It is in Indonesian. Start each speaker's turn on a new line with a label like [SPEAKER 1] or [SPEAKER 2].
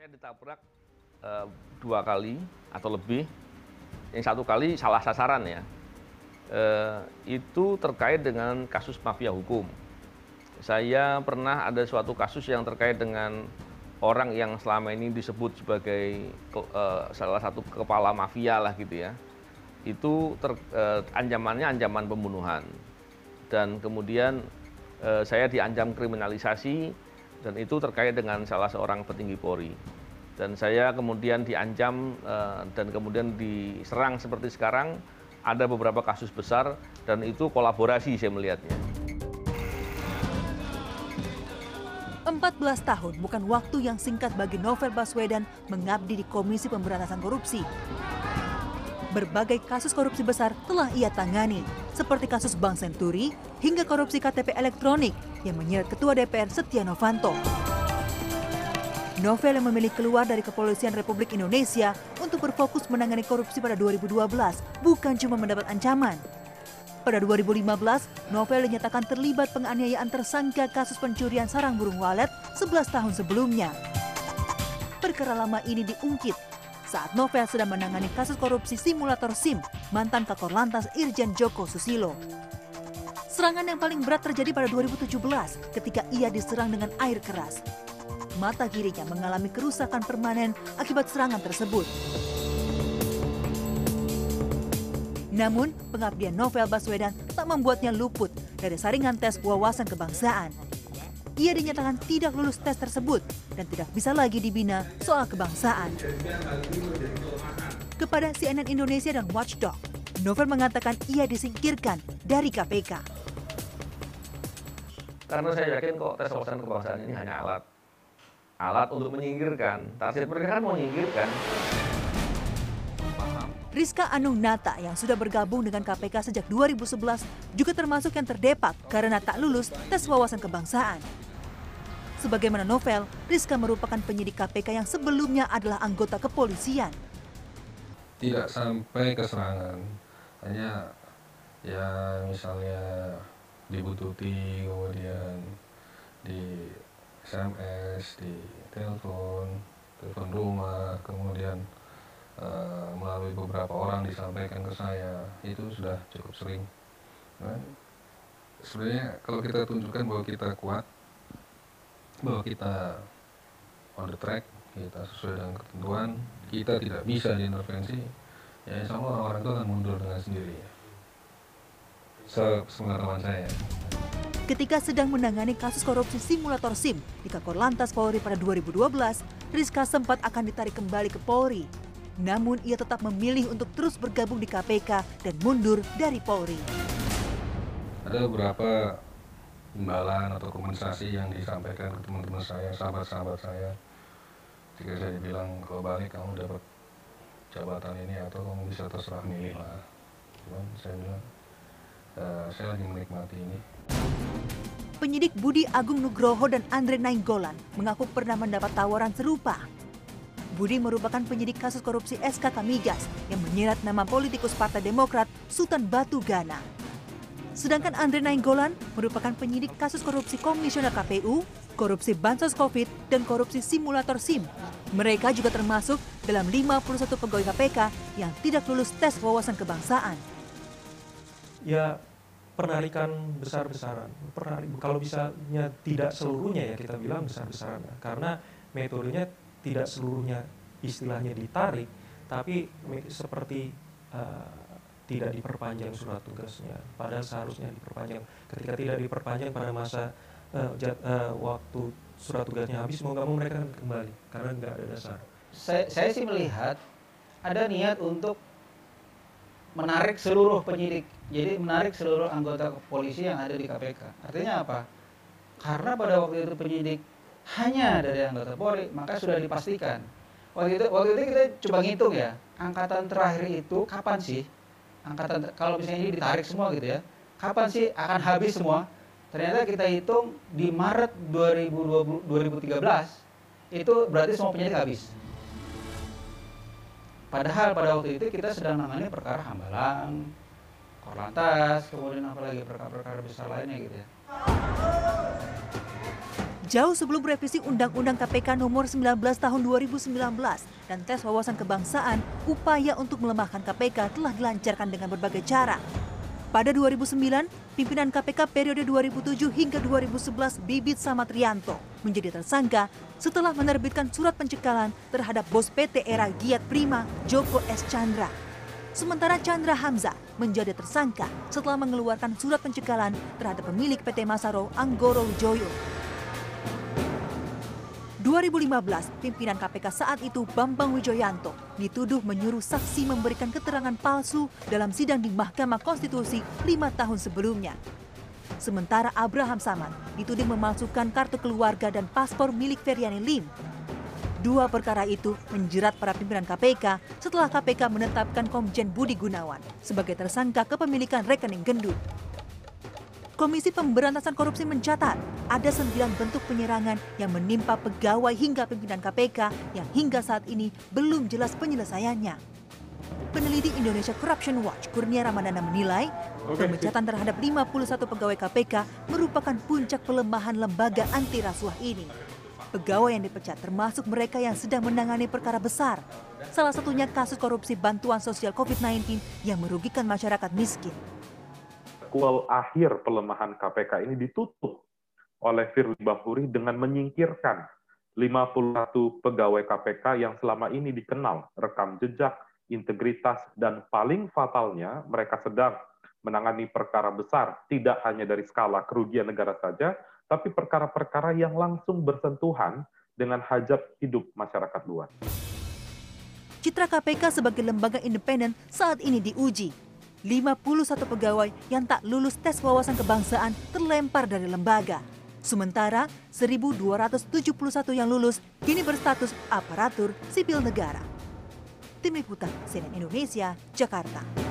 [SPEAKER 1] Saya ditabrak uh, dua kali atau lebih. Yang satu kali salah sasaran ya. Uh, itu terkait dengan kasus mafia hukum. Saya pernah ada suatu kasus yang terkait dengan orang yang selama ini disebut sebagai uh, salah satu kepala mafia lah gitu ya. Itu ter, uh, ancamannya ancaman pembunuhan. Dan kemudian uh, saya diancam kriminalisasi dan itu terkait dengan salah seorang petinggi Polri. Dan saya kemudian diancam uh, dan kemudian diserang seperti sekarang ada beberapa kasus besar dan itu kolaborasi saya melihatnya.
[SPEAKER 2] 14 tahun bukan waktu yang singkat bagi Novel Baswedan mengabdi di Komisi Pemberantasan Korupsi. Berbagai kasus korupsi besar telah ia tangani, seperti kasus Bank Senturi hingga korupsi KTP elektronik yang menyeret Ketua DPR Setia Novanto. Novel yang memilih keluar dari Kepolisian Republik Indonesia untuk berfokus menangani korupsi pada 2012 bukan cuma mendapat ancaman. Pada 2015, Novel dinyatakan terlibat penganiayaan tersangka kasus pencurian sarang burung walet 11 tahun sebelumnya. Perkara lama ini diungkit saat Novel sedang menangani kasus korupsi simulator SIM mantan Kakor Lantas Irjen Joko Susilo. Serangan yang paling berat terjadi pada 2017 ketika ia diserang dengan air keras mata kirinya mengalami kerusakan permanen akibat serangan tersebut. Namun, pengabdian Novel Baswedan tak membuatnya luput dari saringan tes wawasan kebangsaan. Ia dinyatakan tidak lulus tes tersebut dan tidak bisa lagi dibina soal kebangsaan. Kepada CNN Indonesia dan Watchdog, Novel mengatakan ia disingkirkan dari KPK.
[SPEAKER 1] Karena saya yakin kok tes wawasan kebangsaan ini hanya alat alat untuk menyingkirkan. Target mereka kan menyingkirkan.
[SPEAKER 2] Rizka Anung Nata yang sudah bergabung dengan KPK sejak 2011 juga termasuk yang terdepak karena tak lulus tes wawasan kebangsaan. Sebagaimana novel, Rizka merupakan penyidik KPK yang sebelumnya adalah anggota kepolisian.
[SPEAKER 3] Tidak sampai keserangan, hanya ya misalnya dibututi kemudian di SMS, di telepon, telepon rumah, kemudian uh, melalui beberapa orang disampaikan ke saya, itu sudah cukup sering. Nah, sebenarnya kalau kita tunjukkan bahwa kita kuat, bahwa kita on the track, kita sesuai dengan ketentuan, kita tidak bisa diintervensi, ya insya Allah orang-orang itu akan mundur dengan sendirinya. Sepengetahuan saya
[SPEAKER 2] ketika sedang menangani kasus korupsi simulator SIM di Kakor Lantas Polri pada 2012, Rizka sempat akan ditarik kembali ke Polri. Namun ia tetap memilih untuk terus bergabung di KPK dan mundur dari Polri.
[SPEAKER 3] Ada beberapa imbalan atau kompensasi yang disampaikan ke teman-teman saya, sahabat-sahabat saya. Jika saya bilang kalau balik kamu dapat jabatan ini atau kamu bisa terserah milih lah. Cuman saya bilang, e, saya lagi menikmati ini
[SPEAKER 2] Penyidik Budi Agung Nugroho dan Andre Nainggolan mengaku pernah mendapat tawaran serupa. Budi merupakan penyidik kasus korupsi SKK Migas yang menyeret nama politikus Partai Demokrat Sultan Batu Gana. Sedangkan Andre Nainggolan merupakan penyidik kasus korupsi komisioner KPU, korupsi bansos COVID, dan korupsi simulator SIM. Mereka juga termasuk dalam 51 pegawai KPK yang tidak lulus tes wawasan kebangsaan.
[SPEAKER 4] Ya, penarikan besar-besaran. Kalau misalnya tidak seluruhnya ya kita bilang besar-besaran. Karena metodenya tidak seluruhnya istilahnya ditarik, tapi seperti uh, tidak diperpanjang surat tugasnya. Padahal seharusnya diperpanjang. Ketika tidak diperpanjang pada masa uh, jat, uh, waktu surat tugasnya habis, mau nggak mau mereka kembali karena nggak ada dasar.
[SPEAKER 5] Saya, saya sih melihat ada niat untuk menarik seluruh penyidik, jadi menarik seluruh anggota polisi yang ada di KPK. Artinya apa? Karena pada waktu itu penyidik hanya dari anggota Polri, maka sudah dipastikan. Waktu itu, waktu itu kita coba ngitung ya, angkatan terakhir itu kapan sih? Angkatan kalau misalnya ini ditarik semua gitu ya, kapan sih akan habis semua? Ternyata kita hitung di Maret 2020, 2013 itu berarti semua penyidik habis. Padahal pada waktu itu kita sedang menangani perkara hambalang, korlantas, kemudian apalagi perkara-perkara besar lainnya gitu ya.
[SPEAKER 2] Jauh sebelum revisi Undang-Undang KPK nomor 19 tahun 2019 dan tes wawasan kebangsaan, upaya untuk melemahkan KPK telah dilancarkan dengan berbagai cara. Pada 2009, pimpinan KPK periode 2007 hingga 2011 Bibit Samatrianto menjadi tersangka setelah menerbitkan surat pencekalan terhadap bos PT Era Giat Prima, Joko S. Chandra. Sementara Chandra Hamzah menjadi tersangka setelah mengeluarkan surat pencekalan terhadap pemilik PT Masaro Anggoro Wijoyo 2015, pimpinan KPK saat itu Bambang Wijoyanto dituduh menyuruh saksi memberikan keterangan palsu dalam sidang di Mahkamah Konstitusi lima tahun sebelumnya. Sementara Abraham Saman dituding memalsukan kartu keluarga dan paspor milik Feryani Lim. Dua perkara itu menjerat para pimpinan KPK setelah KPK menetapkan Komjen Budi Gunawan sebagai tersangka kepemilikan rekening gendut. Komisi Pemberantasan Korupsi mencatat ada sembilan bentuk penyerangan yang menimpa pegawai hingga pimpinan KPK yang hingga saat ini belum jelas penyelesaiannya. Peneliti Indonesia Corruption Watch Kurnia Ramadana menilai pemecatan terhadap 51 pegawai KPK merupakan puncak pelemahan lembaga anti rasuah ini. Pegawai yang dipecat termasuk mereka yang sedang menangani perkara besar. Salah satunya kasus korupsi bantuan sosial COVID-19 yang merugikan masyarakat miskin
[SPEAKER 6] sequel akhir pelemahan KPK ini ditutup oleh Firly Bahuri dengan menyingkirkan 51 pegawai KPK yang selama ini dikenal rekam jejak, integritas, dan paling fatalnya mereka sedang menangani perkara besar, tidak hanya dari skala kerugian negara saja, tapi perkara-perkara yang langsung bersentuhan dengan hajat hidup masyarakat luas.
[SPEAKER 2] Citra KPK sebagai lembaga independen saat ini diuji 51 pegawai yang tak lulus tes wawasan kebangsaan terlempar dari lembaga. Sementara 1.271 yang lulus kini berstatus aparatur sipil negara. Tim Liputan CNN Indonesia, Jakarta.